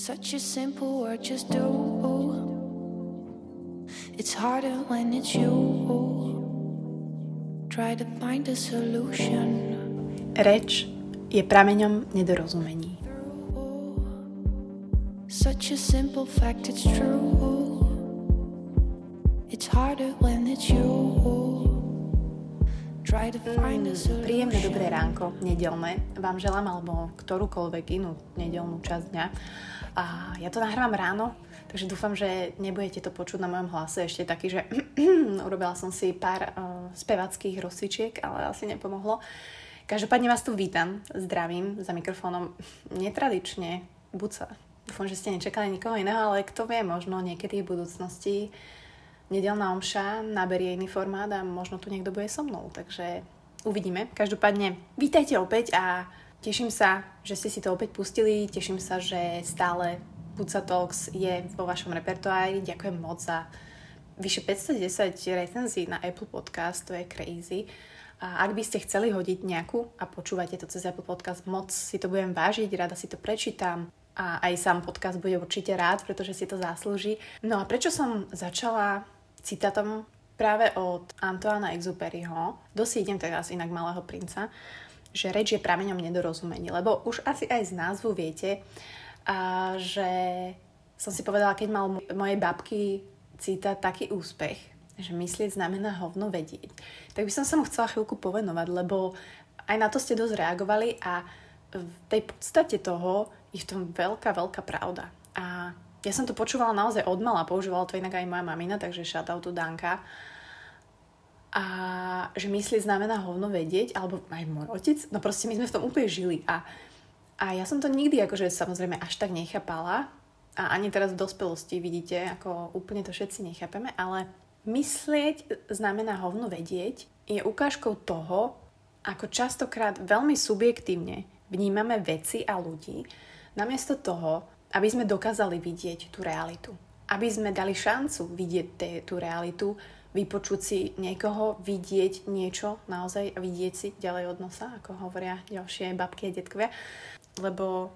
Such a simple word, just do. It's harder when it's you. Try to find a solution. Reč je prameňom nedorozumení. Such a simple fact, it's true. It's harder when it's you. Príjemné dobré ránko, nedelné, vám želám alebo ktorúkoľvek inú nedelnú časť dňa. A ja to nahrávam ráno, takže dúfam, že nebudete to počuť na mojom hlase ešte taký, že urobila som si pár uh, spevackých rozcvičiek, ale asi nepomohlo. Každopádne vás tu vítam, zdravím za mikrofónom netradične, buď sa. Dúfam, že ste nečakali nikoho iného, ale kto vie, možno niekedy v budúcnosti nedelná omša naberie iný formát a možno tu niekto bude so mnou, takže uvidíme. Každopádne, vítajte opäť a teším sa, že ste si to opäť pustili, teším sa, že stále Puca Talks je vo vašom repertoári. Ďakujem moc za vyše 510 recenzií na Apple Podcast, to je crazy. A ak by ste chceli hodiť nejakú a počúvate to cez Apple Podcast, moc si to budem vážiť, rada si to prečítam a aj sám podcast bude určite rád, pretože si to zaslúži. No a prečo som začala citátom práve od Antoána Exuperyho, dosť idem teraz inak Malého princa, že reč je prameňom nedorozumení, lebo už asi aj z názvu viete, a že som si povedala, keď mal mojej babky citát taký úspech, že myslieť znamená hovno vedieť, tak by som sa mu chcela chvíľku povenovať, lebo aj na to ste dosť reagovali a v tej podstate toho je v tom veľká, veľká pravda. A ja som to počúvala naozaj od mala, používala to inak aj moja mamina, takže shoutout tu Danka. A že myslieť znamená hovno vedieť, alebo aj môj otec, no proste my sme v tom úplne žili. A, a ja som to nikdy akože samozrejme až tak nechápala, a ani teraz v dospelosti vidíte, ako úplne to všetci nechápeme, ale myslieť znamená hovno vedieť je ukážkou toho, ako častokrát veľmi subjektívne vnímame veci a ľudí, namiesto toho, aby sme dokázali vidieť tú realitu. Aby sme dali šancu vidieť té, tú realitu, vypočuť si niekoho, vidieť niečo naozaj a vidieť si ďalej od nosa, ako hovoria ďalšie babky a detkovia. Lebo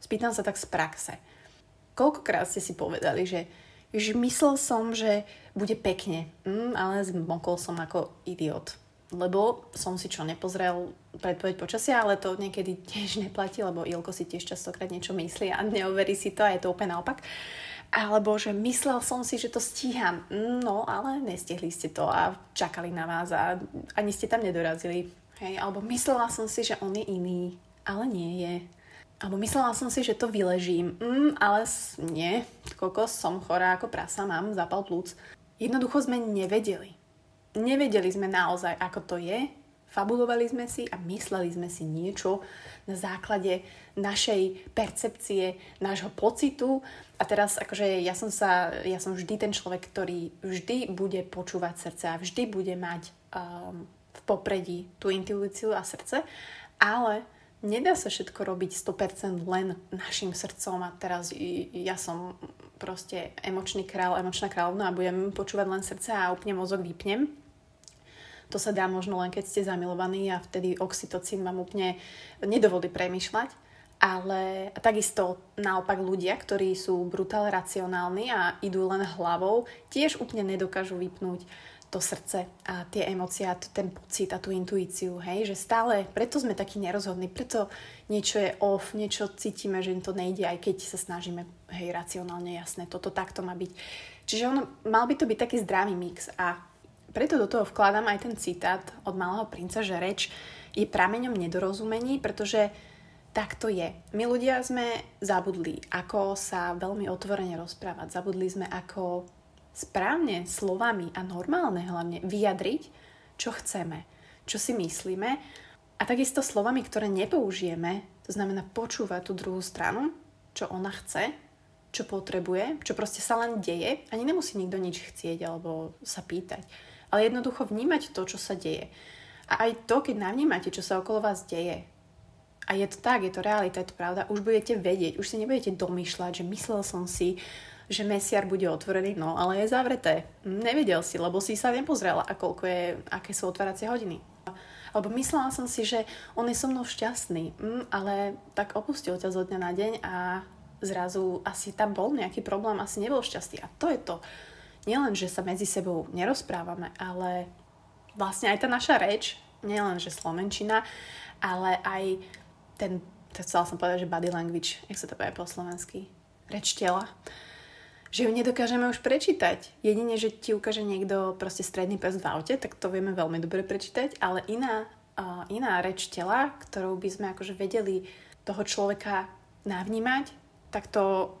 spýtam sa tak z praxe. Koľkokrát ste si povedali, že myslel som, že bude pekne, mm, ale zmokol som ako idiot lebo som si čo nepozrel predpoveď počasia, ale to niekedy tiež neplatí, lebo Ilko si tiež častokrát niečo myslí a neoverí si to a je to úplne naopak. Alebo že myslel som si, že to stíham. No, ale nestihli ste to a čakali na vás a ani ste tam nedorazili. Hej, alebo myslela som si, že on je iný, ale nie je. Alebo myslela som si, že to vyležím. Mm, ale nie, kokos, som chorá ako prasa, mám zapal plúc. Jednoducho sme nevedeli nevedeli sme naozaj, ako to je, fabulovali sme si a mysleli sme si niečo na základe našej percepcie, nášho pocitu. A teraz akože ja som sa, ja som vždy ten človek, ktorý vždy bude počúvať srdce a vždy bude mať um, v popredí tú intuíciu a srdce, ale nedá sa všetko robiť 100% len našim srdcom. A teraz ja som proste emočný král, emočná kráľovna a budem počúvať len srdce a úplne mozog vypnem to sa dá možno len keď ste zamilovaní a vtedy oxytocín vám úplne nedovolí premyšľať. Ale takisto naopak ľudia, ktorí sú brutálne racionálni a idú len hlavou, tiež úplne nedokážu vypnúť to srdce a tie emócie a ten pocit a tú intuíciu, hej, že stále, preto sme takí nerozhodní, preto niečo je off, niečo cítime, že to nejde, aj keď sa snažíme, hej, racionálne, jasné, toto takto má byť. Čiže ono, mal by to byť taký zdravý mix a preto do toho vkladám aj ten citát od Malého princa, že reč je prameňom nedorozumení, pretože tak to je. My ľudia sme zabudli, ako sa veľmi otvorene rozprávať. Zabudli sme, ako správne slovami a normálne hlavne vyjadriť, čo chceme, čo si myslíme a takisto slovami, ktoré nepoužijeme, to znamená počúvať tú druhú stranu, čo ona chce, čo potrebuje, čo proste sa len deje. Ani nemusí nikto nič chcieť alebo sa pýtať ale jednoducho vnímať to, čo sa deje. A aj to, keď navnímate, čo sa okolo vás deje, a je to tak, je to realita, je to pravda, už budete vedieť, už si nebudete domýšľať, že myslel som si, že mesiar bude otvorený, no ale je zavreté. Nevedel si, lebo si sa nepozrela, a koľko je, aké sú otváracie hodiny. Alebo myslela som si, že on je so mnou šťastný, mm, ale tak opustil ťa zo dňa na deň a zrazu asi tam bol nejaký problém, asi nebol šťastný. A to je to. Nielen, že sa medzi sebou nerozprávame, ale vlastne aj tá naša reč, nielen, že slovenčina, ale aj ten, chcela som povedať, že body language, jak sa to povie po slovensky, reč tela, že ju nedokážeme už prečítať. Jedine, že ti ukáže niekto proste stredný pes v aute, tak to vieme veľmi dobre prečítať, ale iná, uh, iná reč tela, ktorou by sme akože vedeli toho človeka navnímať, tak to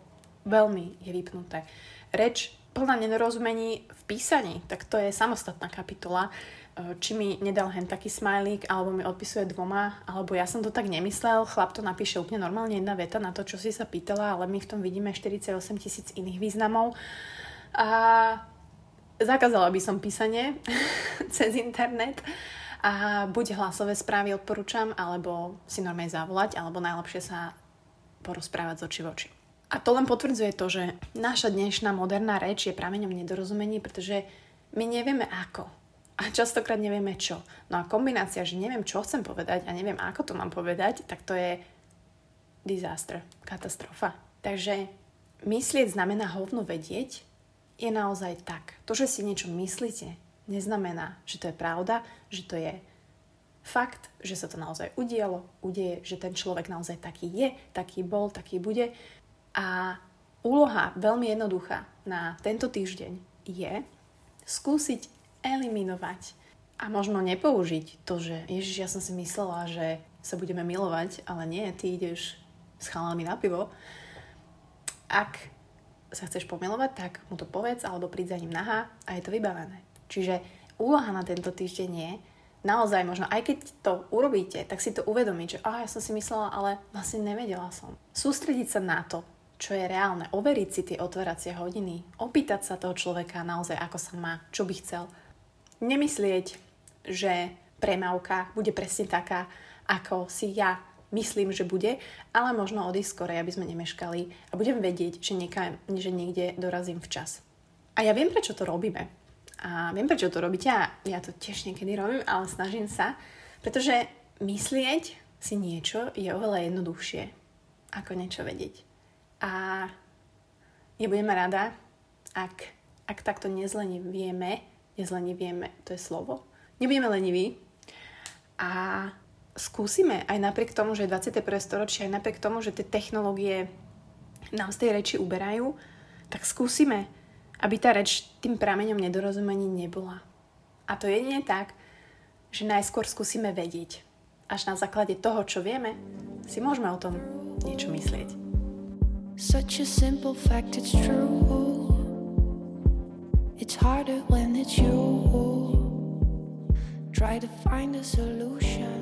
veľmi je vypnuté. Reč plná nedorozumení v písaní, tak to je samostatná kapitola. E, či mi nedal hen taký smajlík, alebo mi odpisuje dvoma, alebo ja som to tak nemyslel, chlap to napíše úplne normálne jedna veta na to, čo si sa pýtala, ale my v tom vidíme 48 tisíc iných významov. A zakázala by som písanie cez internet a buď hlasové správy odporúčam, alebo si normálne zavolať, alebo najlepšie sa porozprávať z oči v oči. A to len potvrdzuje to, že naša dnešná moderná reč je prameňom nedorozumení, pretože my nevieme ako. A častokrát nevieme čo. No a kombinácia, že neviem, čo chcem povedať a neviem, ako to mám povedať, tak to je disaster, katastrofa. Takže myslieť znamená hovno vedieť, je naozaj tak. To, že si niečo myslíte, neznamená, že to je pravda, že to je fakt, že sa to naozaj udialo, udeje, že ten človek naozaj taký je, taký bol, taký bude. A úloha veľmi jednoduchá na tento týždeň je skúsiť eliminovať a možno nepoužiť to, že Ježiš, ja som si myslela, že sa budeme milovať, ale nie, ty ideš s chalami na pivo. Ak sa chceš pomilovať, tak mu to povedz alebo príď za ním nahá a je to vybavené. Čiže úloha na tento týždeň je naozaj možno, aj keď to urobíte, tak si to uvedomiť, že ah, ja som si myslela, ale vlastne nevedela som. Sústrediť sa na to, čo je reálne, overiť si tie otváracie hodiny, opýtať sa toho človeka naozaj, ako sa má, čo by chcel. Nemyslieť, že premávka bude presne taká, ako si ja myslím, že bude, ale možno odísť skore, aby sme nemeškali a budem vedieť, že, niekam, že niekde dorazím včas. A ja viem, prečo to robíme. A viem, prečo to robíte a ja to tiež niekedy robím, ale snažím sa, pretože myslieť si niečo je oveľa jednoduchšie, ako niečo vedieť. A nebudeme rada, ak, ak takto nezlenivieme, nezlenivieme, to je slovo, nebudeme leniví a skúsime aj napriek tomu, že 21. storočie, aj napriek tomu, že tie technológie nám z tej reči uberajú, tak skúsime aby tá reč tým prameňom nedorozumení nebola. A to jedine tak, že najskôr skúsime vedieť. Až na základe toho, čo vieme, si môžeme o tom niečo myslieť. Such a simple fact, it's true. It's harder when it's you. Try to find a solution.